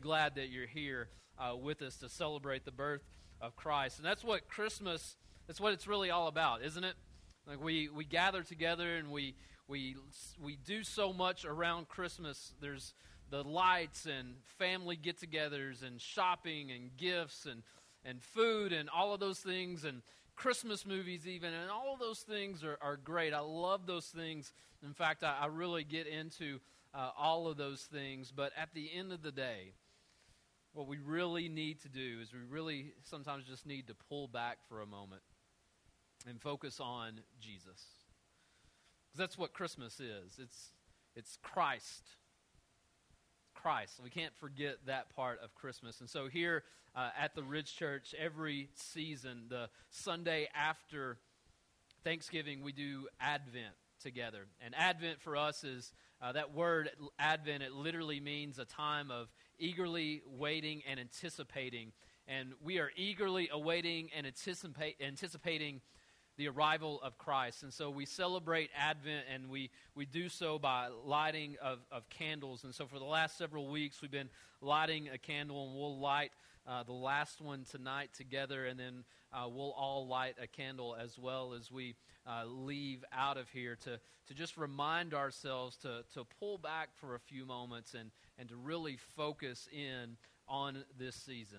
glad that you're here uh, with us to celebrate the birth of Christ. And that's what Christmas, that's what it's really all about, isn't it? Like we, we gather together and we, we, we do so much around Christmas. There's the lights and family get togethers and shopping and gifts and, and food and all of those things and Christmas movies, even, and all of those things are, are great. I love those things. In fact, I, I really get into uh, all of those things. But at the end of the day, what we really need to do is we really sometimes just need to pull back for a moment and focus on Jesus. Because that's what Christmas is. It's, it's Christ. Christ. We can't forget that part of Christmas. And so here uh, at the Ridge Church, every season, the Sunday after Thanksgiving, we do Advent together. And Advent for us is uh, that word Advent, it literally means a time of eagerly waiting and anticipating. And we are eagerly awaiting and anticipate, anticipating the arrival of Christ. And so we celebrate Advent and we, we do so by lighting of, of candles. And so for the last several weeks, we've been lighting a candle and we'll light uh, the last one tonight together. And then uh, we'll all light a candle as well as we uh, leave out of here to, to just remind ourselves to, to pull back for a few moments and, and to really focus in on this season.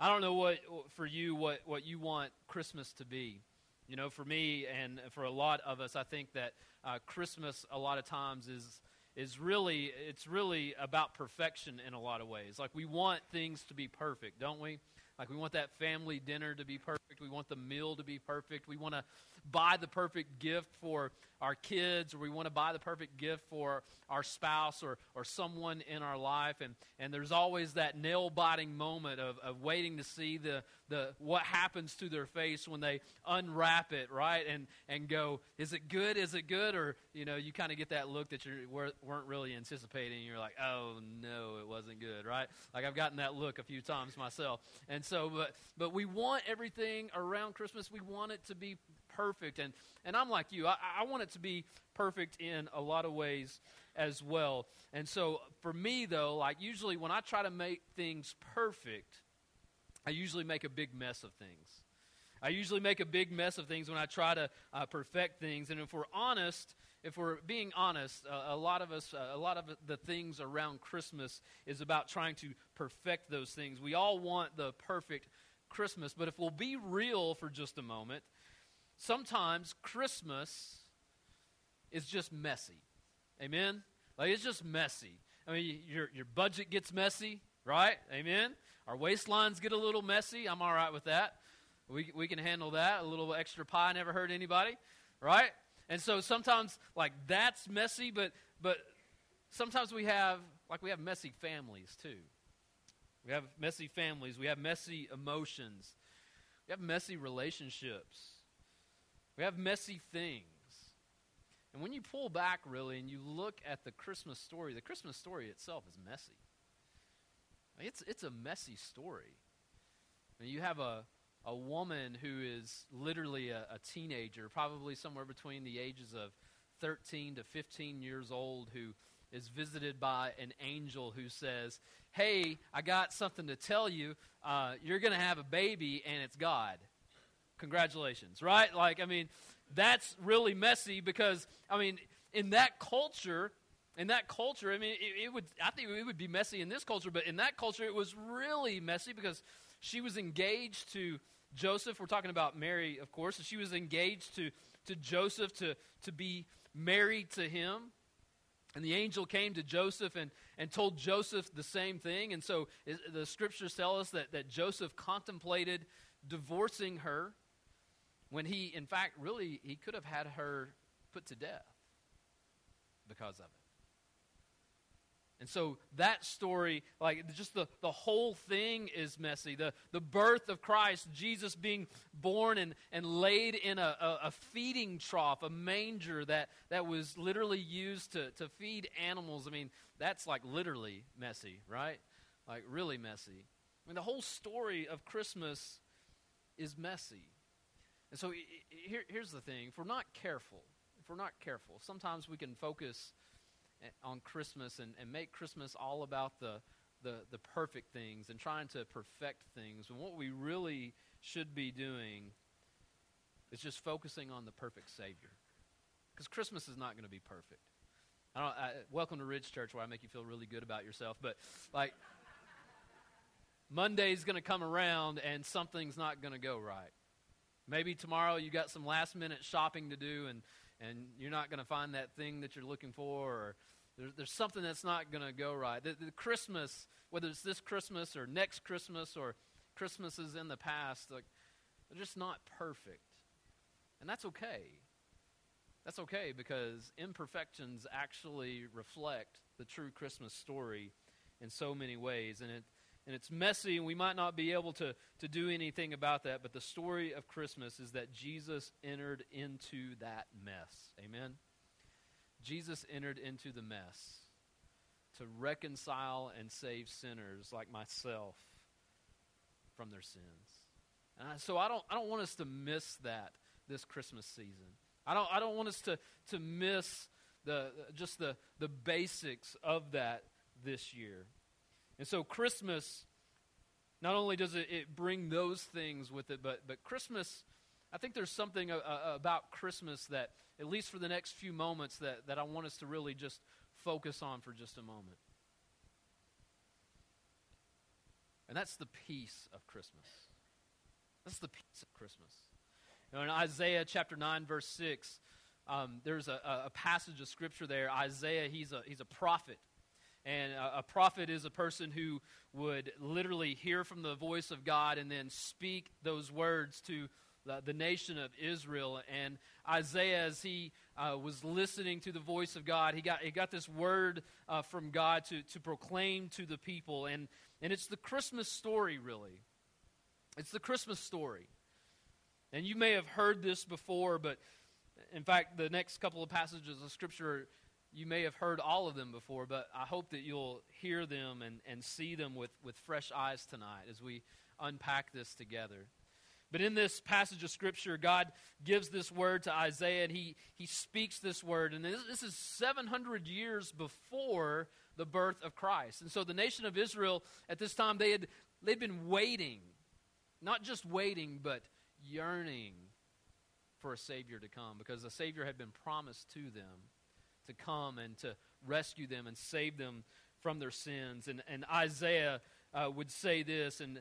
I don't know what for you what, what you want Christmas to be. You know, for me and for a lot of us, I think that uh, Christmas a lot of times is is really it's really about perfection in a lot of ways. Like we want things to be perfect, don't we? Like we want that family dinner to be perfect. We want the meal to be perfect. We want to buy the perfect gift for our kids or we want to buy the perfect gift for our spouse or, or someone in our life. And, and there's always that nail biting moment of, of waiting to see the, the, what happens to their face when they unwrap it, right? And, and go, is it good? Is it good? Or, you know, you kind of get that look that you weren't really anticipating. You're like, oh, no, it wasn't good, right? Like I've gotten that look a few times myself. And so, but, but we want everything around Christmas, we want it to be perfect. And, and I'm like you, I, I want it to be perfect in a lot of ways as well. And so for me, though, like usually when I try to make things perfect, I usually make a big mess of things. I usually make a big mess of things when I try to uh, perfect things. And if we're honest, if we're being honest, uh, a lot of us, uh, a lot of the things around Christmas is about trying to perfect those things. We all want the perfect Christmas, but if we'll be real for just a moment, sometimes Christmas is just messy. Amen? Like it's just messy. I mean, your, your budget gets messy, right? Amen? Our waistlines get a little messy. I'm all right with that. We, we can handle that. A little extra pie never hurt anybody, right? And so sometimes, like, that's messy, but, but sometimes we have, like, we have messy families too. We have messy families. We have messy emotions. We have messy relationships. We have messy things. And when you pull back, really, and you look at the Christmas story, the Christmas story itself is messy. It's, it's a messy story. You have a, a woman who is literally a, a teenager, probably somewhere between the ages of 13 to 15 years old, who is visited by an angel who says, Hey, I got something to tell you. Uh, you're going to have a baby, and it's God congratulations, right? Like, I mean, that's really messy because, I mean, in that culture, in that culture, I mean, it, it, would, I think it would be messy in this culture, but in that culture, it was really messy because she was engaged to Joseph. We're talking about Mary, of course. she was engaged to, to Joseph to, to be married to him. And the angel came to Joseph and, and told Joseph the same thing. And so the scriptures tell us that, that Joseph contemplated divorcing her when he, in fact, really, he could have had her put to death because of it. And so that story, like just the, the whole thing is messy. The, the birth of Christ, Jesus being born and, and laid in a, a, a, feeding trough, a manger that, that was literally used to, to feed animals. I mean, that's like literally messy, right? Like really messy. I mean, the whole story of Christmas is messy. And so here, here's the thing if we're not careful, if we're not careful, sometimes we can focus on Christmas and, and make Christmas all about the, the, the perfect things and trying to perfect things. And what we really should be doing is just focusing on the perfect Savior. Because Christmas is not going to be perfect. I don't, I, welcome to Ridge Church, where I make you feel really good about yourself. But like Monday's going to come around and something's not going to go right. Maybe tomorrow you got some last minute shopping to do and and you're not going to find that thing that you're looking for, or there's, there's something that's not going to go right. The, the, Christmas, whether it's this Christmas or next Christmas or Christmases in the past, like, they're just not perfect. And that's okay. That's okay because imperfections actually reflect the true Christmas story in so many ways. And it, and it's messy, and we might not be able to, to do anything about that, but the story of Christmas is that Jesus entered into that mess. Amen? Jesus entered into the mess to reconcile and save sinners like myself from their sins. And I, so I don't, I don't want us to miss that this Christmas season. I don't, I don't want us to, to miss the, just the, the basics of that this year. And so Christmas, not only does it, it bring those things with it, but, but Christmas, I think there's something a, a, about Christmas that, at least for the next few moments, that, that I want us to really just focus on for just a moment. And that's the peace of Christmas. That's the peace of Christmas. You know, in Isaiah chapter 9, verse 6, um, there's a, a, passage of scripture there. Isaiah, he's a, he's a prophet. And a, prophet is a person who would literally hear from the voice of God and then speak those words to the, the nation of Israel. And Isaiah, as he uh, was listening to the voice of God, he got, he got this word uh, from God to, to proclaim to the people. And, and it's the Christmas story, really. It's the Christmas story. And you may have heard this before, but in fact, the next couple of passages of Scripture you may have heard all of them before, but I hope that you'll hear them and, and see them with, with fresh eyes tonight as we unpack this together. But in this passage of Scripture, God gives this word to Isaiah, and he, he speaks this word. And this, this is 700 years before the birth of Christ. And so the nation of Israel at this time, they had, they'd been waiting, not just waiting, but yearning for a Savior to come because a Savior had been promised to them to come and to rescue them and save them from their sins. And, and Isaiah uh, would say this in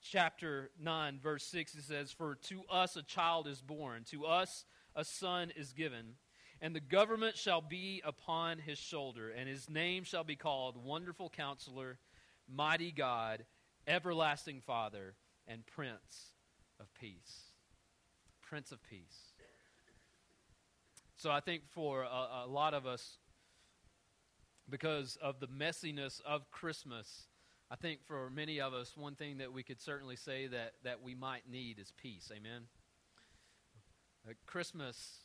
chapter 9, verse 6. He says, For to us a child is born, to us a son is given, and the government shall be upon his shoulder, and his name shall be called Wonderful Counselor, Mighty God, Everlasting Father, and Prince of Peace. Prince of Peace. So I think for a, a lot of us, because of the messiness of Christmas, I think for many of us, one thing that we could certainly say that, that we might need is peace. Amen? Uh, Christmas,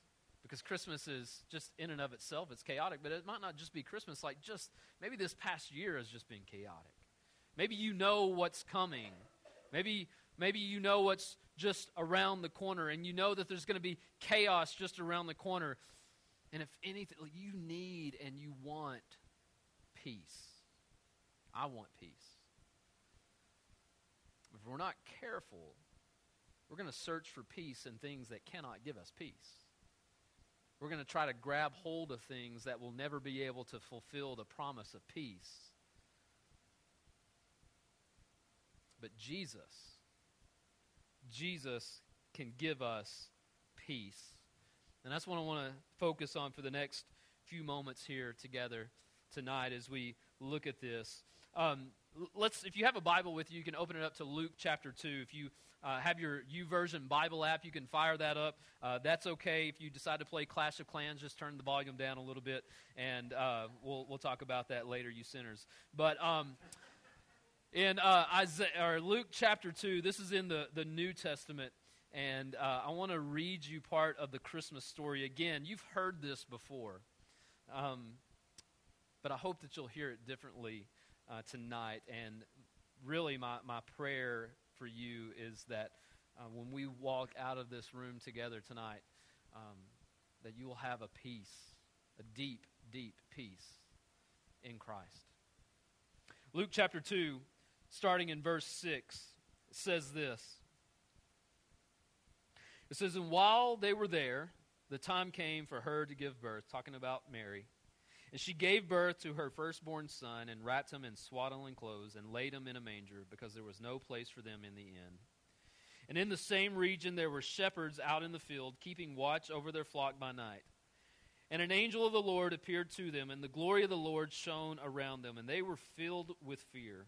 because Christmas is just in and of itself, it's chaotic, but it might not just be Christmas. Like just maybe this past year has just been chaotic. Maybe you know what's coming. Maybe, maybe you know what's just around the corner, and you know that there's going to be chaos just around the corner. And if anything, you need and you want peace. I want peace. If we're not careful, we're going to search for peace in things that cannot give us peace. We're going to try to grab hold of things that will never be able to fulfill the promise of peace. But Jesus, Jesus can give us peace. And that's what I want to focus on for the next few moments here together tonight as we look at this. Um, let's, if you have a Bible with you, you can open it up to Luke chapter 2. If you uh, have your YouVersion Bible app, you can fire that up. Uh, that's okay. If you decide to play Clash of Clans, just turn the volume down a little bit, and uh, we'll, we'll talk about that later, you sinners. But. Um, in uh, Isaiah, or Luke chapter 2, this is in the, the New Testament, and uh, I want to read you part of the Christmas story. Again, you've heard this before, um, but I hope that you'll hear it differently uh, tonight. And really, my, my prayer for you is that uh, when we walk out of this room together tonight, um, that you will have a peace, a deep, deep peace in Christ. Luke chapter 2, starting in verse 6, says this. It says, And while they were there, the time came for her to give birth, talking about Mary. And she gave birth to her firstborn son and wrapped him in swaddling clothes and laid him in a manger because there was no place for them in the inn. And in the same region there were shepherds out in the field, keeping watch over their flock by night. And an angel of the Lord appeared to them, and the glory of the Lord shone around them, and they were filled with fear.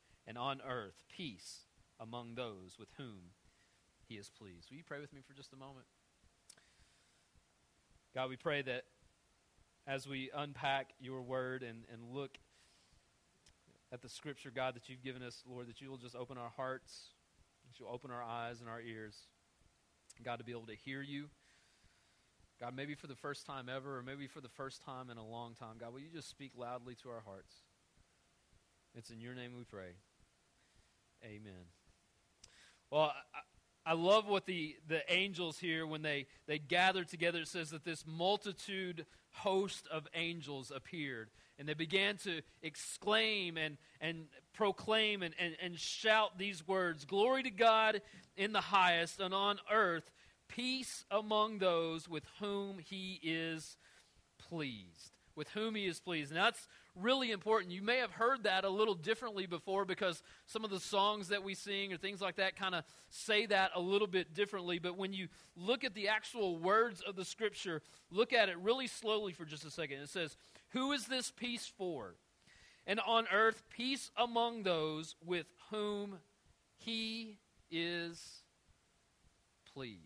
and on earth peace among those with whom he is pleased. Will you pray with me for just a moment? God, we pray that as we unpack your word and, and look at the scripture, God, that you've given us, Lord, that you will just open our hearts, that you'll open our eyes and our ears, God, to be able to hear you. God, maybe for the first time ever, or maybe for the first time in a long time, God, will you just speak loudly to our hearts? It's in your name we pray. Amen. Well, I love what the, the angels here, when they, they gathered together, it says that this multitude host of angels appeared. And they began to exclaim and, and proclaim and, and, and shout these words Glory to God in the highest, and on earth, peace among those with whom he is pleased. With whom he is pleased. And that's really important. You may have heard that a little differently before because some of the songs that we sing or things like that kind of say that a little bit differently. But when you look at the actual words of the scripture, look at it really slowly for just a second. It says, Who is this peace for? And on earth, peace among those with whom he is pleased.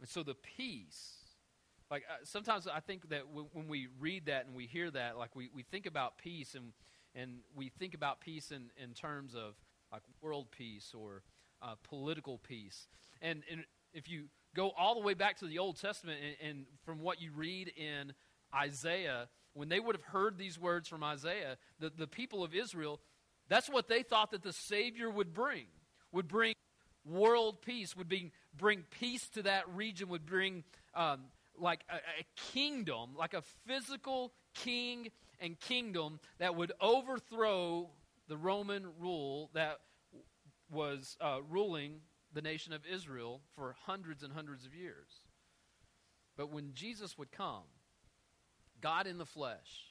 And so the peace like uh, sometimes I think that w- when we read that and we hear that, like we, we think about peace and and we think about peace in, in terms of like world peace or uh, political peace. And, and if you go all the way back to the Old Testament and, and from what you read in Isaiah, when they would have heard these words from Isaiah, the, the people of Israel, that's what they thought that the Savior would bring, would bring world peace, would bring, bring peace to that region, would bring um, like a, a kingdom, like a physical king and kingdom that would overthrow the Roman rule that was uh, ruling the nation of Israel for hundreds and hundreds of years. But when Jesus would come, God in the flesh,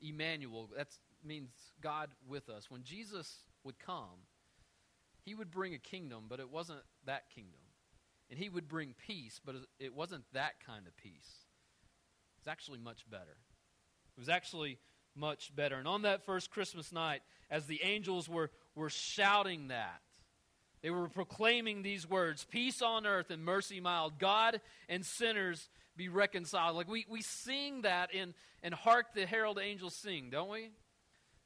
Emmanuel, that means God with us. When Jesus would come, he would bring a kingdom, but it wasn't that kingdom. And he would bring peace, but it wasn't that kind of peace. It's actually much better. It was actually much better. And on that first Christmas night, as the angels were, were shouting that, they were proclaiming these words Peace on earth and mercy mild, God and sinners be reconciled. Like we, we sing that in, and Hark the Herald Angels Sing, don't we?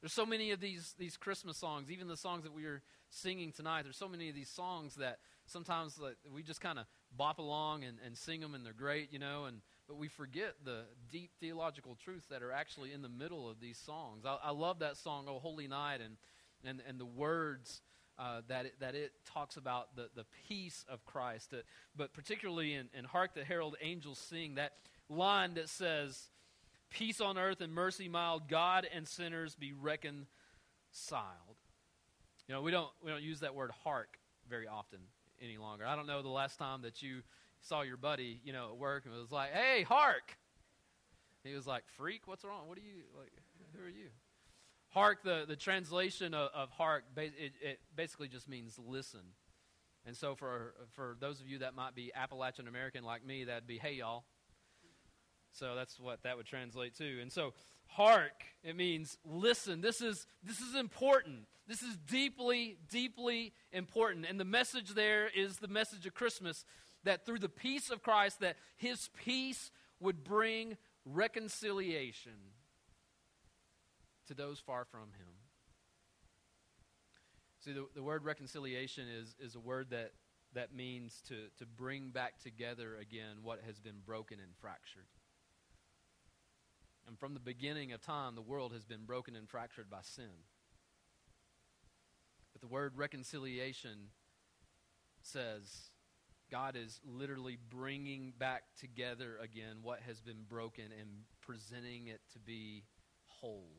There's so many of these, these Christmas songs, even the songs that we are singing tonight. There's so many of these songs that sometimes like, we just kind of bop along and, and sing them and they're great, you know, and but we forget the deep theological truths that are actually in the middle of these songs. I, I love that song, "Oh Holy Night," and and and the words. Uh, that it, that it talks about the, the peace of Christ, uh, but particularly in, in Hark the Herald Angels Sing, that line that says, Peace on earth and mercy mild, God and sinners be reconciled. You know, we don't, we don't use that word hark very often any longer. I don't know the last time that you saw your buddy, you know, at work and was like, "Hey, hark!" He was like, "Freak, what's wrong? What are you like? Who are you?" Hark, the, the translation of, of hark, it, it basically just means listen. And so for for those of you that might be Appalachian American like me, that'd be hey y'all. So that's what that would translate to. And so hark, it means listen. This is this is important. This is deeply, deeply important. And the message there is the message of Christmas that through the peace of Christ, that his peace would bring reconciliation to those far from him. See, the, the word reconciliation is, is a word that, that means to, to bring back together again what has been broken and fractured. And from the beginning of time, the world has been broken and fractured by sin. But the word reconciliation says God is literally bringing back together again what has been broken and presenting it to be whole.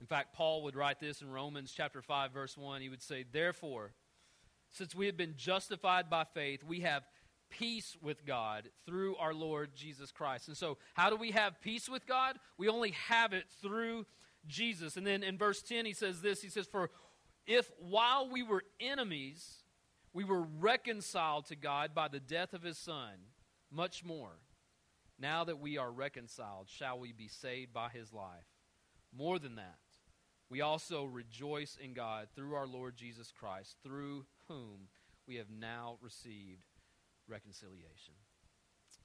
In fact, Paul would write this in Romans chapter 5 verse 1. He would say, "Therefore, since we have been justified by faith, we have peace with God through our Lord Jesus Christ." And so, how do we have peace with God? We only have it through Jesus. And then in verse 10 he says this. He says, "For if while we were enemies, we were reconciled to God by the death of his son, much more, now that we are reconciled, shall we be saved by his life. More than that, we also rejoice in God through our Lord Jesus Christ, through whom we have now received reconciliation.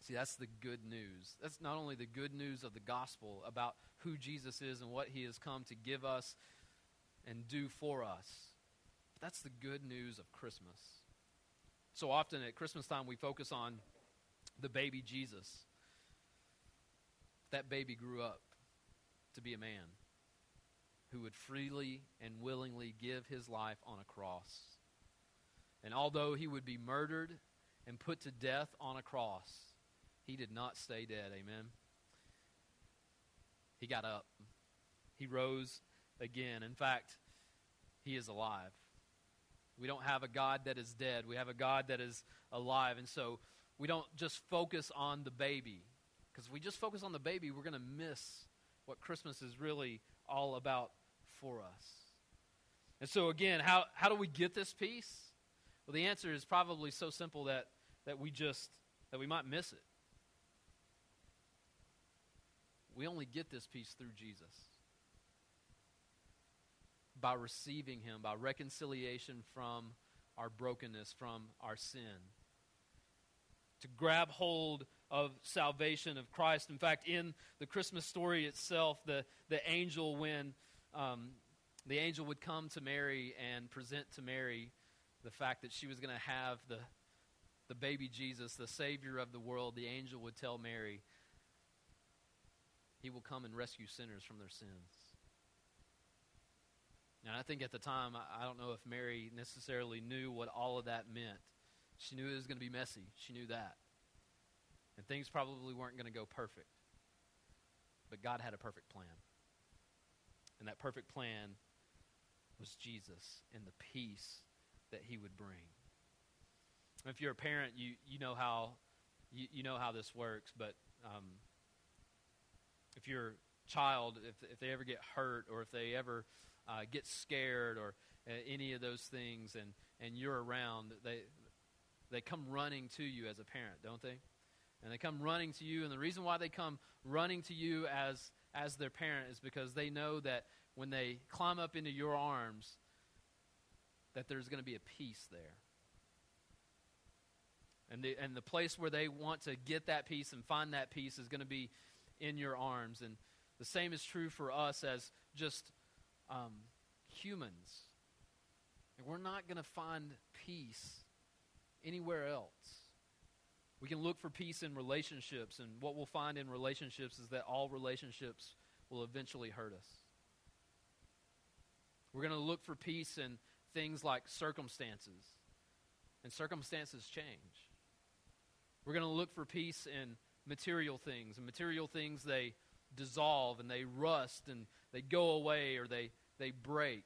See, that's the good news. That's not only the good news of the gospel about who Jesus is and what he has come to give us and do for us, but that's the good news of Christmas. So often at Christmas time, we focus on the baby Jesus. That baby grew up to be a man who would freely and willingly give his life on a cross. And although he would be murdered and put to death on a cross, he did not stay dead. Amen. He got up. He rose again. In fact, he is alive. We don't have a God that is dead. We have a God that is alive. And so we don't just focus on the baby. Because if we just focus on the baby, we're going to miss what Christmas is really all about for us. And so, again, how, how do we get this peace? Well, the answer is probably so simple that, that we just, that we might miss it. We only get this peace through Jesus. By receiving Him, by reconciliation from our brokenness, from our sin. To grab hold of salvation of Christ. In fact, in the Christmas story itself, the, the angel, when um, the angel would come to Mary and present to Mary the fact that she was going to have the, the baby Jesus, the Savior of the world, the angel would tell Mary, He will come and rescue sinners from their sins. And I think at the time, I don't know if Mary necessarily knew what all of that meant. She knew it was going to be messy. She knew that. And things probably weren't going to go perfect. But God had a perfect plan. And that perfect plan was Jesus and the peace that he would bring. If you're a parent, you, you know how you, you know how this works, but um, if your child, if, if they ever get hurt or if they ever uh, get scared or uh, any of those things and, and you're around, they, they come running to you as a parent, don't they? And they come running to you, and the reason why they come running to you as as their parent is because they know that when they climb up into your arms, that there's going to be a peace there. And the, and the place where they want to get that peace and find that peace is going to be in your arms. And the same is true for us as just um, humans. And we're not going to find peace anywhere else. We can look for peace in relationships, and what we'll find in relationships is that all relationships will eventually hurt us. We're going to look for peace in things like circumstances, and circumstances change. We're going to look for peace in material things, and material things they dissolve and they rust and they go away or they, they break.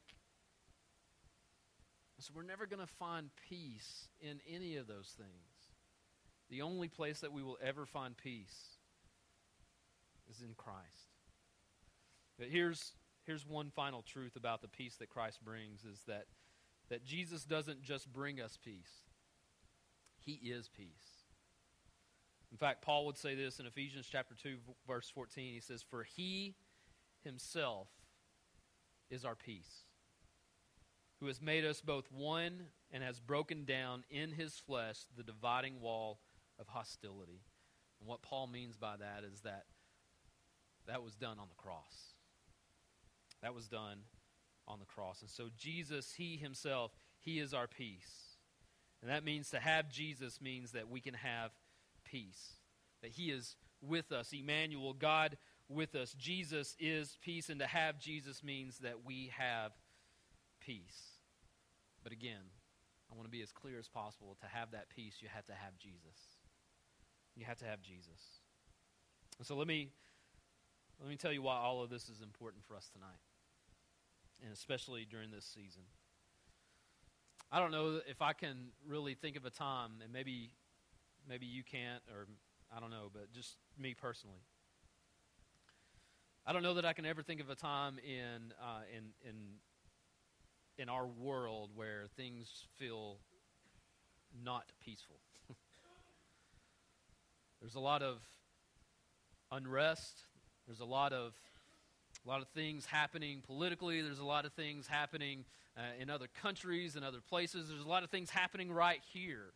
So we're never going to find peace in any of those things. The only place that we will ever find peace is in Christ. But here's, here's one final truth about the peace that Christ brings is that, that Jesus doesn't just bring us peace, He is peace. In fact, Paul would say this in Ephesians chapter 2, verse 14. He says, For He Himself is our peace, who has made us both one and has broken down in His flesh the dividing wall of hostility. And what Paul means by that is that that was done on the cross. That was done on the cross. And so Jesus, He Himself, He is our peace. And that means to have Jesus means that we can have peace. That He is with us. Emmanuel, God with us. Jesus is peace. And to have Jesus means that we have peace. But again, I want to be as clear as possible. To have that peace, you have to have Jesus. You have to have Jesus. And so let me let me tell you why all of this is important for us tonight. And especially during this season. I don't know if I can really think of a time, and maybe maybe you can't, or I don't know, but just me personally. I don't know that I can ever think of a time in uh, in in in our world where things feel not peaceful. There's a lot of unrest. There's a lot of a lot of things happening politically. There's a lot of things happening uh, in other countries and other places. There's a lot of things happening right here.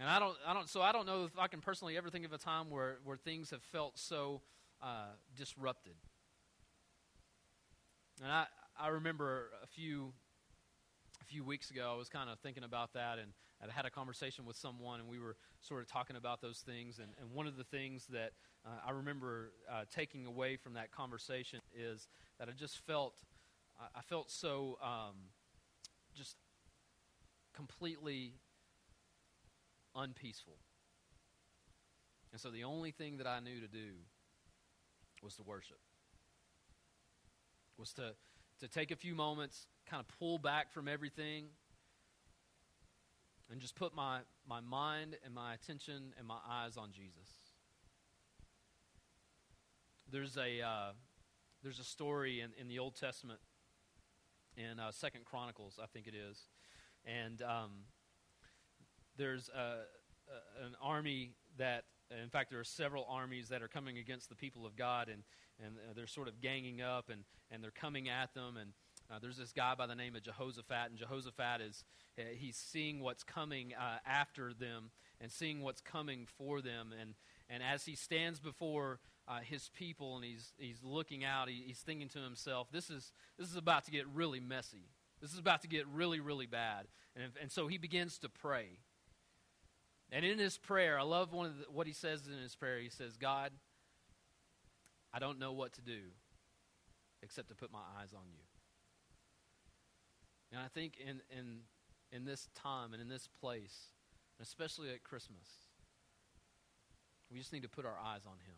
And I don't, I don't, so I don't know if I can personally ever think of a time where, where things have felt so uh, disrupted. And I, I remember a few a few weeks ago, I was kind of thinking about that, and I had a conversation with someone, and we were sort of talking about those things. And, and one of the things that uh, I remember uh, taking away from that conversation is that I just felt I felt so um, just completely unpeaceful. And so the only thing that I knew to do was to worship, was to to take a few moments, kind of pull back from everything, and just put my, my mind and my attention and my eyes on Jesus. There's a, uh, there's a story in, in the Old Testament, in uh, Second Chronicles, I think it is. And um, there's a, a, an army that, in fact, there are several armies that are coming against the people of God, and, and uh, they're sort of ganging up and, and they're coming at them. And uh, there's this guy by the name of Jehoshaphat, and Jehoshaphat is uh, he's seeing what's coming uh, after them and seeing what's coming for them. And, and as he stands before uh, his people and he's, he's looking out, he, he's thinking to himself, this is, this is about to get really messy. This is about to get really, really bad. And, if, and so he begins to pray. And in his prayer, I love one of the, what he says in his prayer. He says, God, I don't know what to do except to put my eyes on you. And I think in, in, in this time and in this place, especially at Christmas, we just need to put our eyes on Him.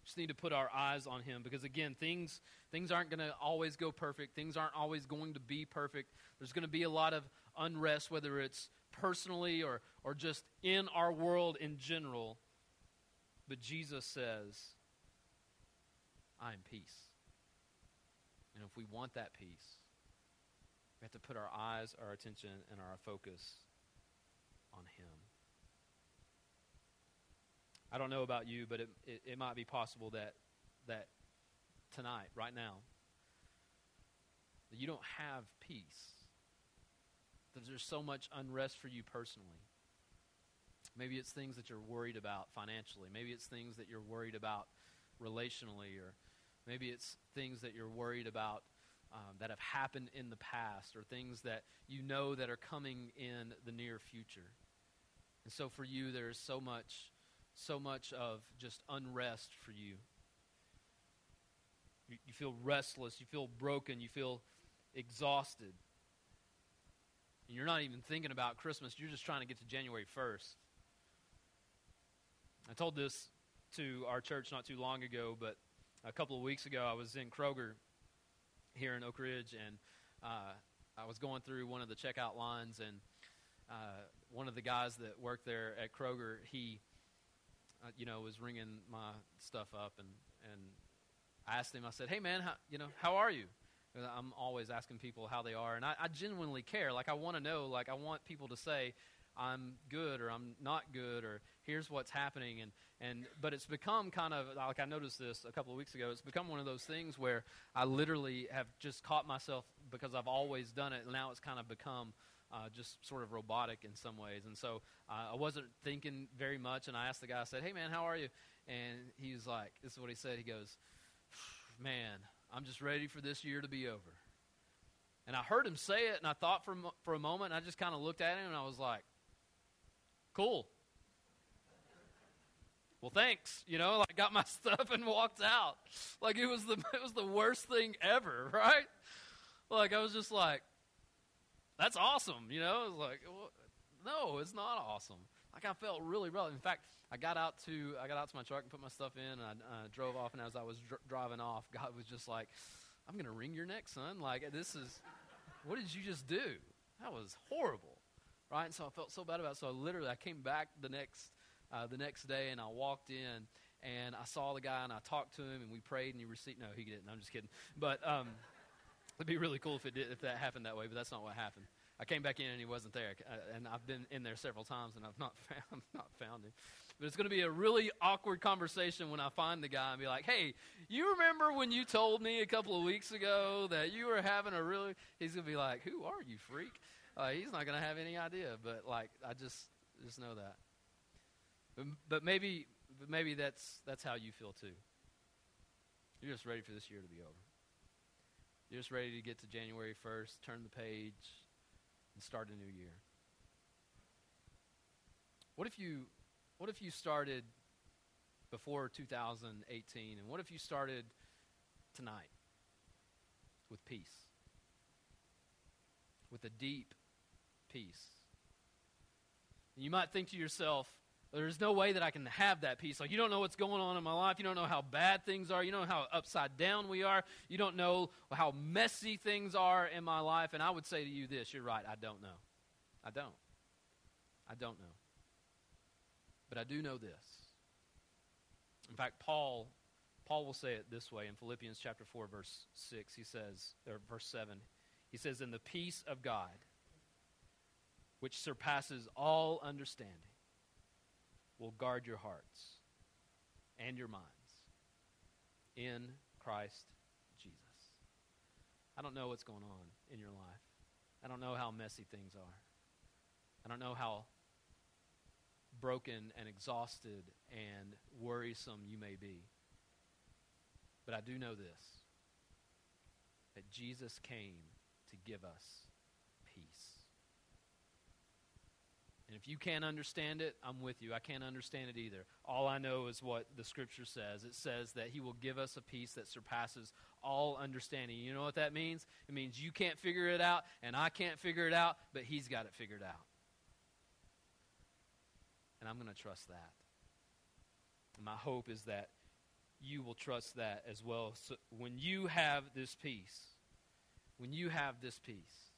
We just need to put our eyes on Him because, again, things, things aren't going to always go perfect. Things aren't always going to be perfect. There's going to be a lot of unrest, whether it's personally or, or just in our world in general. But Jesus says, I am peace. And if we want that peace, we have to put our eyes, our attention, and our focus on Him. I don't know about you, but it, it, it might be possible that, that tonight, right now, that you don't have peace. That there's so much unrest for you personally. Maybe it's things that you're worried about financially. Maybe it's things that you're worried about relationally or Maybe it's things that you're worried about um, that have happened in the past or things that you know that are coming in the near future. And so for you, there's so much, so much of just unrest for you. You, you feel restless, you feel broken, you feel exhausted. And you're not even thinking about Christmas, you're just trying to get to January 1st. I told this to our church not too long ago, but a couple of weeks ago, I was in Kroger here in Oak Ridge, and uh, I was going through one of the checkout lines, and uh, one of the guys that worked there at Kroger, he, uh, you know, was ringing my stuff up, and and I asked him. I said, "Hey, man, how, you know, how are you?" I'm always asking people how they are, and I, I genuinely care. Like, I want to know. Like, I want people to say, I'm good or I'm not good or here's what's happening. And and but it's become kind of like I noticed this a couple of weeks ago it's become one of those things where I literally have just caught myself because I've always done it. And now it's kind of become uh, just sort of robotic in some ways. And so uh, I wasn't thinking very much and I asked the guy I said hey man how are you? And he's like this is what he said. He goes man, I'm just ready for this year to be over. And I heard him say it, and I thought for, for a moment, I just kind of looked at him, and I was like, cool. Well, thanks. You know, like got my stuff and walked out. Like it was the it was the worst thing ever, right? Like I was just like, that's awesome. You know, it was like, well, no, it's not awesome. Like I felt really well. In fact, I got out to I got out to my truck and put my stuff in, and I uh, drove off. And as I was dr- driving off, God was just like, "I'm to wring your neck, son. Like this is, what did you just do? That was horrible, right?" And so I felt so bad about it. So I literally I came back the next uh, the next day, and I walked in and I saw the guy and I talked to him and we prayed and he received. No, he didn't. I'm just kidding. But um, it'd be really cool if it did if that happened that way. But that's not what happened. I came back in and he wasn't there, uh, and I've been in there several times and I've not found, not found him. But it's going to be a really awkward conversation when I find the guy and be like, "Hey, you remember when you told me a couple of weeks ago that you were having a really?" He's going to be like, "Who are you, freak?" Uh, he's not going to have any idea. But like, I just just know that. But, but maybe but maybe that's that's how you feel too. You're just ready for this year to be over. You're just ready to get to January 1st, turn the page, and start a new year. What if you what if you started before 2018 and what if you started tonight with peace? With a deep peace. And you might think to yourself, there's no way that I can have that peace. Like, you don't know what's going on in my life. You don't know how bad things are. You don't know how upside down we are. You don't know how messy things are in my life. And I would say to you this you're right. I don't know. I don't. I don't know. But I do know this. In fact, Paul. Paul will say it this way in Philippians chapter 4 verse 6 he says or verse 7 he says in the peace of God which surpasses all understanding will guard your hearts and your minds in Christ Jesus. I don't know what's going on in your life. I don't know how messy things are. I don't know how broken and exhausted and worrisome you may be. But I do know this that Jesus came to give us And if you can't understand it, I'm with you. I can't understand it either. All I know is what the scripture says. It says that he will give us a peace that surpasses all understanding. You know what that means? It means you can't figure it out and I can't figure it out, but he's got it figured out. And I'm going to trust that. And my hope is that you will trust that as well. So when you have this peace, when you have this peace,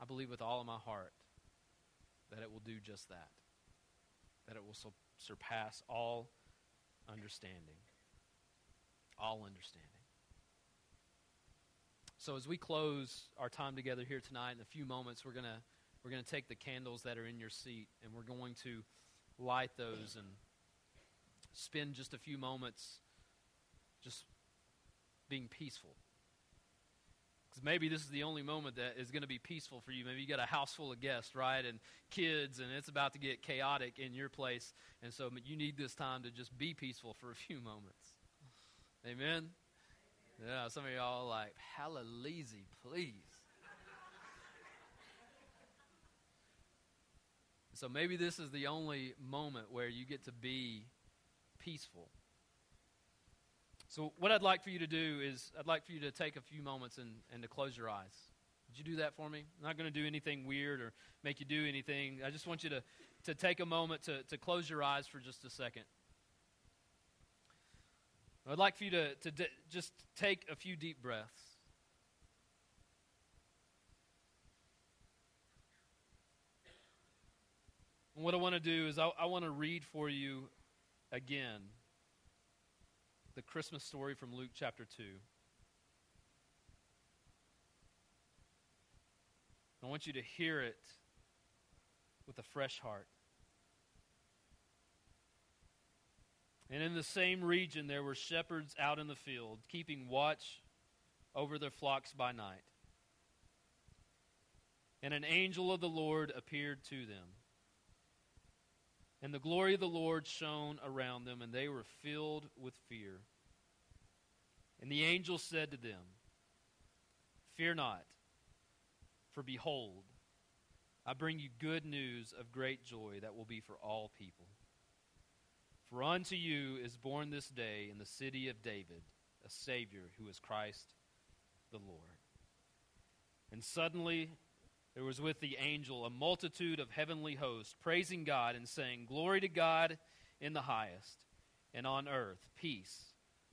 I believe with all of my heart that it will do just that. That it will su- surpass all understanding. All understanding. So as we close our time together here tonight, in a few moments, we're gonna we're gonna take the candles that are in your seat and we're going to light those and spend just a few moments just being peaceful maybe this is the only moment that is going to be peaceful for you. Maybe you got a house full of guests, right? And kids, and it's about to get chaotic in your place. And so you need this time to just be peaceful for a few moments. Amen? Yeah, some of y'all like, hallelujah, please. so maybe this is the only moment where you get to be peaceful. So, what I'd like for you to do is, I'd like for you to take a few moments and, and to close your eyes. Would you do that for me? I'm not going to do anything weird or make you do anything. I just want you to, to take a moment to, to close your eyes for just a second. I'd like for you to, to d- just take a few deep breaths. And what I want to do is, I, I want to read for you again the Christmas story from Luke chapter 2. I want you to hear it with a fresh heart. And in the same region, there were shepherds out in the field, keeping watch over their flocks by night. And an angel of the Lord appeared to them. And the glory of the Lord shone around them, and they were filled with fear. And the angel said to them, Fear not, for behold, I bring you good news of great joy that will be for all people. For unto you is born this day in the city of David a Savior who is Christ the Lord. And suddenly there was with the angel a multitude of heavenly hosts, praising God and saying, Glory to God in the highest, and on earth peace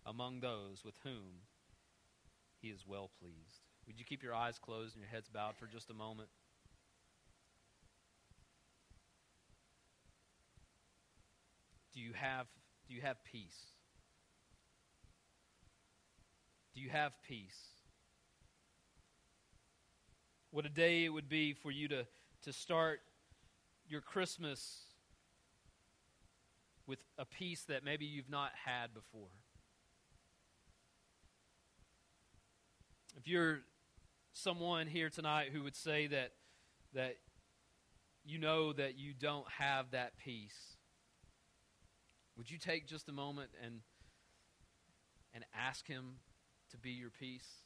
among those with whom he is well pleased. Would you keep your eyes closed and your heads bowed for just a moment? Do you have, do you have peace? Do you have peace? What a day it would be for you to, to start your Christmas with a peace that maybe you've not had before. If you're someone here tonight who would say that that you know that you don't have that peace, would you take just a moment and and ask him to be your peace?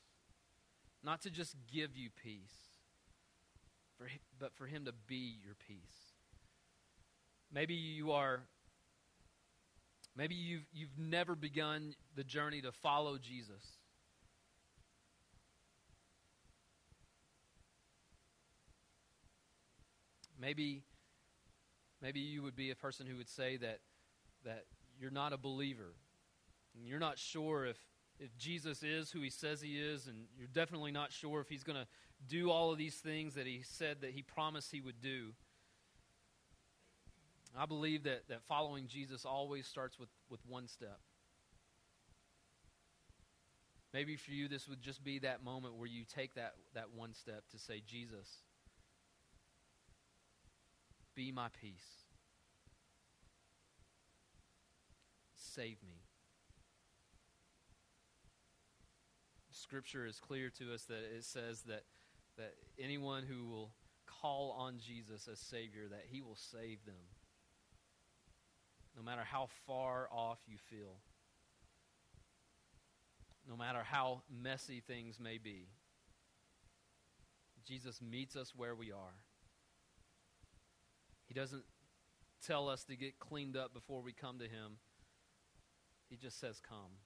Not to just give you peace, for, but for him to be your peace. Maybe you are maybe you've you've never begun the journey to follow Jesus. Maybe maybe you would be a person who would say that that you're not a believer. And you're not sure if if Jesus is who he says he is, and you're definitely not sure if he's going to do all of these things that he said that he promised he would do. I believe that, that following Jesus always starts with, with one step. Maybe for you, this would just be that moment where you take that, that one step to say, Jesus, be my peace. Save me. Scripture is clear to us that it says that, that anyone who will call on Jesus as Savior, that He will save them. No matter how far off you feel, no matter how messy things may be, Jesus meets us where we are. He doesn't tell us to get cleaned up before we come to Him, He just says, Come.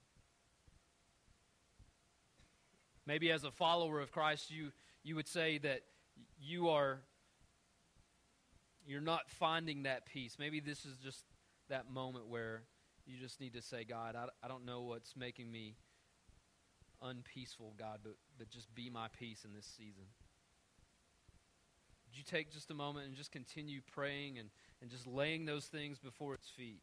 Maybe as a follower of Christ, you, you would say that you are you're not finding that peace. Maybe this is just that moment where you just need to say, God, I, I don't know what's making me unpeaceful, God, but, but just be my peace in this season. Would you take just a moment and just continue praying and, and just laying those things before its feet?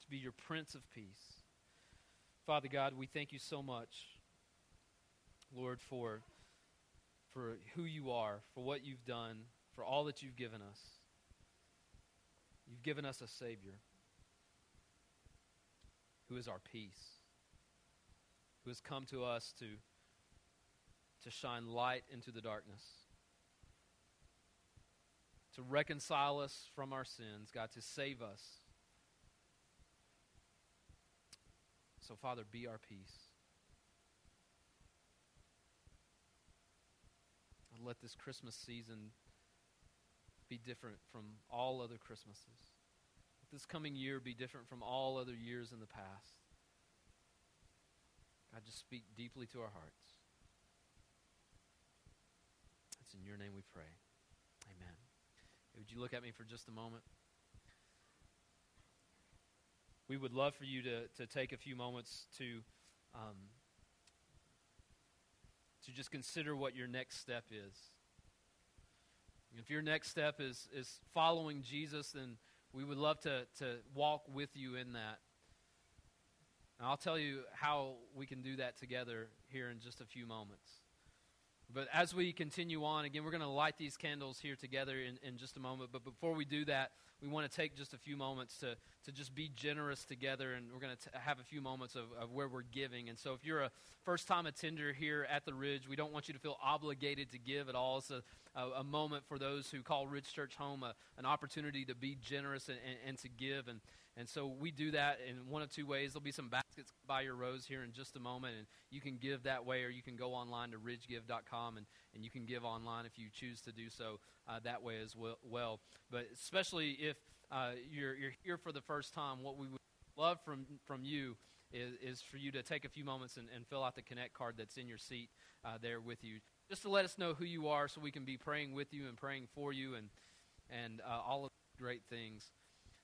To be your Prince of Peace. Father God, we thank you so much, Lord, for, for who you are, for what you've done, for all that you've given us. You've given us a Savior who is our peace, who has come to us to, to shine light into the darkness, to reconcile us from our sins, God, to save us So, Father, be our peace. Let this Christmas season be different from all other Christmases. Let this coming year be different from all other years in the past. God, just speak deeply to our hearts. It's in your name we pray. Amen. Would you look at me for just a moment? we would love for you to, to take a few moments to um, to just consider what your next step is. If your next step is, is following Jesus, then we would love to, to walk with you in that. And I'll tell you how we can do that together here in just a few moments. But as we continue on, again, we're going to light these candles here together in, in just a moment. But before we do that, we want to take just a few moments to, to just be generous together, and we're going to have a few moments of, of where we're giving. And so, if you're a first time attender here at the Ridge, we don't want you to feel obligated to give at all. It's a, a, a moment for those who call Ridge Church home, a, an opportunity to be generous and, and, and, to give. And, And so we do that in one of two ways. There'll be some baskets by your rows here in just a moment, and you can give that way, or you can go online to ridgegive.com and, and you can give online if you choose to do so uh, that way as well. But especially if uh, you're, you're here for the first time, what we would love from, from you is, is for you to take a few moments and, and fill out the Connect card that's in your seat uh, there with you, just to let us know who you are so we can be praying with you and praying for you and, and uh, all of great things.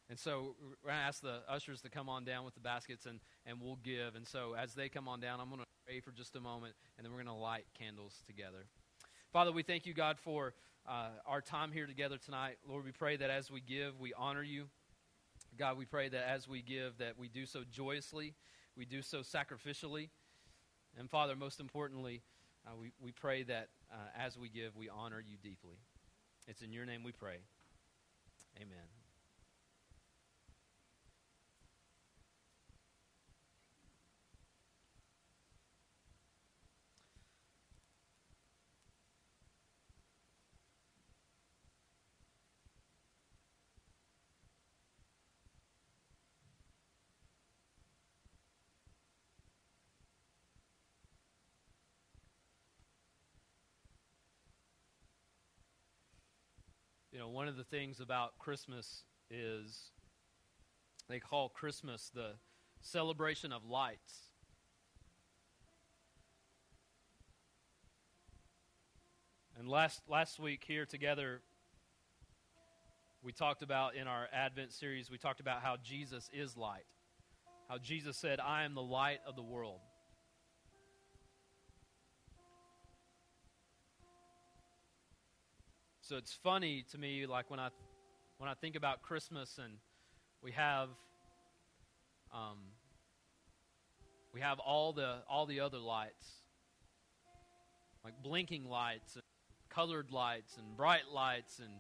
And so we're going to ask the ushers to come on down with the baskets and, and we'll give. And so as they come on down, I'm going to pray for just a moment and then we're going to light candles together. Father, we thank you, God, for uh, our time here together tonight. Lord, we pray that as we give, we honor you. God, we pray that as we give, that we do so joyously, we do so sacrificially. And Father, most importantly, uh, we, we pray that uh, as we give, we honor you deeply. It's in your name we pray. Amen. You know, one of the things about Christmas is they call Christmas the celebration of lights. And last last week here together we talked about in our Advent series, we talked about how Jesus is light. How Jesus said, I am the light of the world. So it's funny to me, like when I when I think about Christmas and we have um, we have all the all the other lights, like blinking lights, and colored lights, and bright lights, and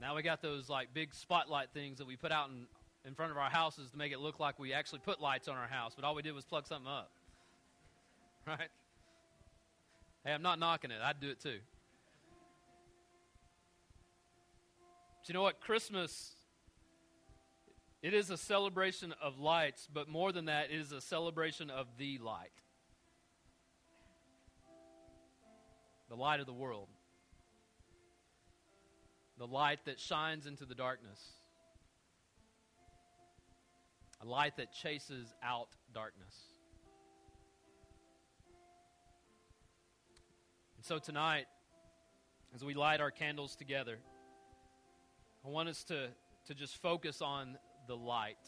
now we got those like big spotlight things that we put out in in front of our houses to make it look like we actually put lights on our house, but all we did was plug something up. Right? Hey, I'm not knocking it. I'd do it too. But you know what? Christmas, it is a celebration of lights, but more than that, it is a celebration of the light. The light of the world. The light that shines into the darkness. A light that chases out darkness. And so tonight, as we light our candles together, I want us to, to just focus on the light.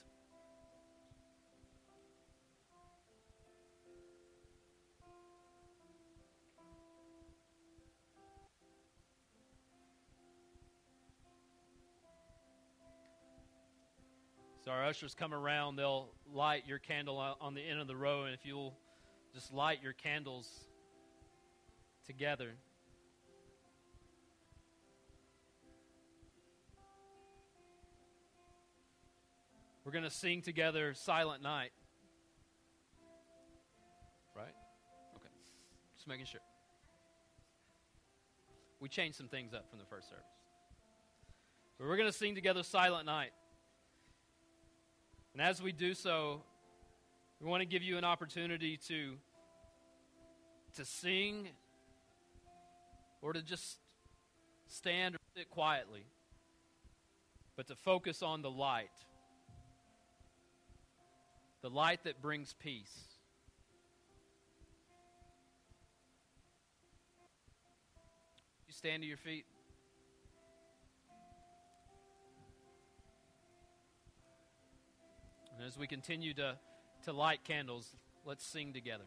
So our ushers come around, they'll light your candle on the end of the row, and if you'll just light your candles together. We're going to sing together Silent Night. Right? Okay. Just making sure. We changed some things up from the first service. But we're going to sing together Silent Night. And as we do so, we want to give you an opportunity to to sing or to just stand or sit quietly, but to focus on the light the light that brings peace. You stand to your feet. And as we continue to, to light candles, let's sing together.